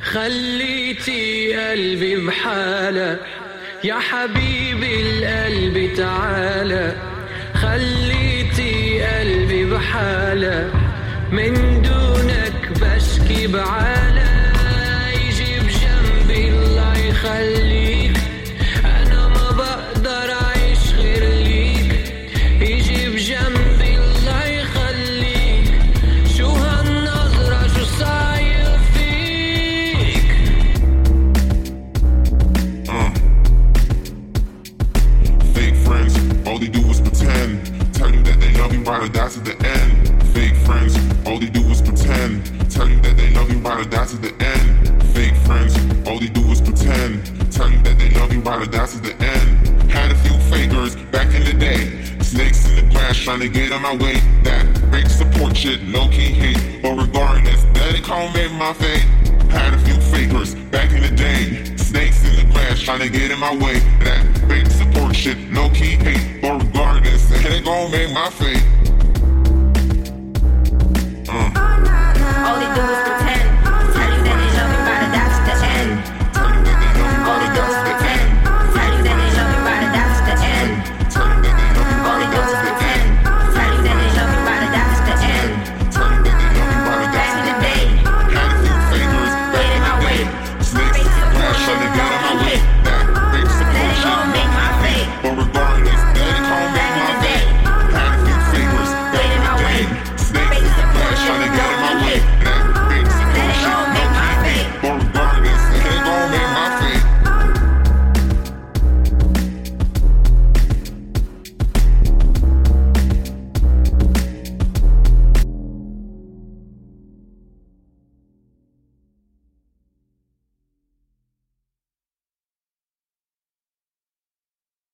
خليتي قلبي بحالة. يا حبيبي القلب تعالى. خليتي قلبي بحالة. من دونك بشكي بعالة. Ride die to the end. Fake friends, all they do is pretend. Tell you that they love you, ride or die to the end. Fake friends, all they do is pretend. Tell you that they love you, ride or die to the end. Had a few fakers back in the day. Snakes in the grass trying to get in my way. That fake support shit, low key hate. But regardless, that ain't call me my fate. Had a few fakers back in the day. Snakes in the grass trying to get in my way. That fake support shit, low key hate. But regardless, that ain't gon' make my fate. Sunday down.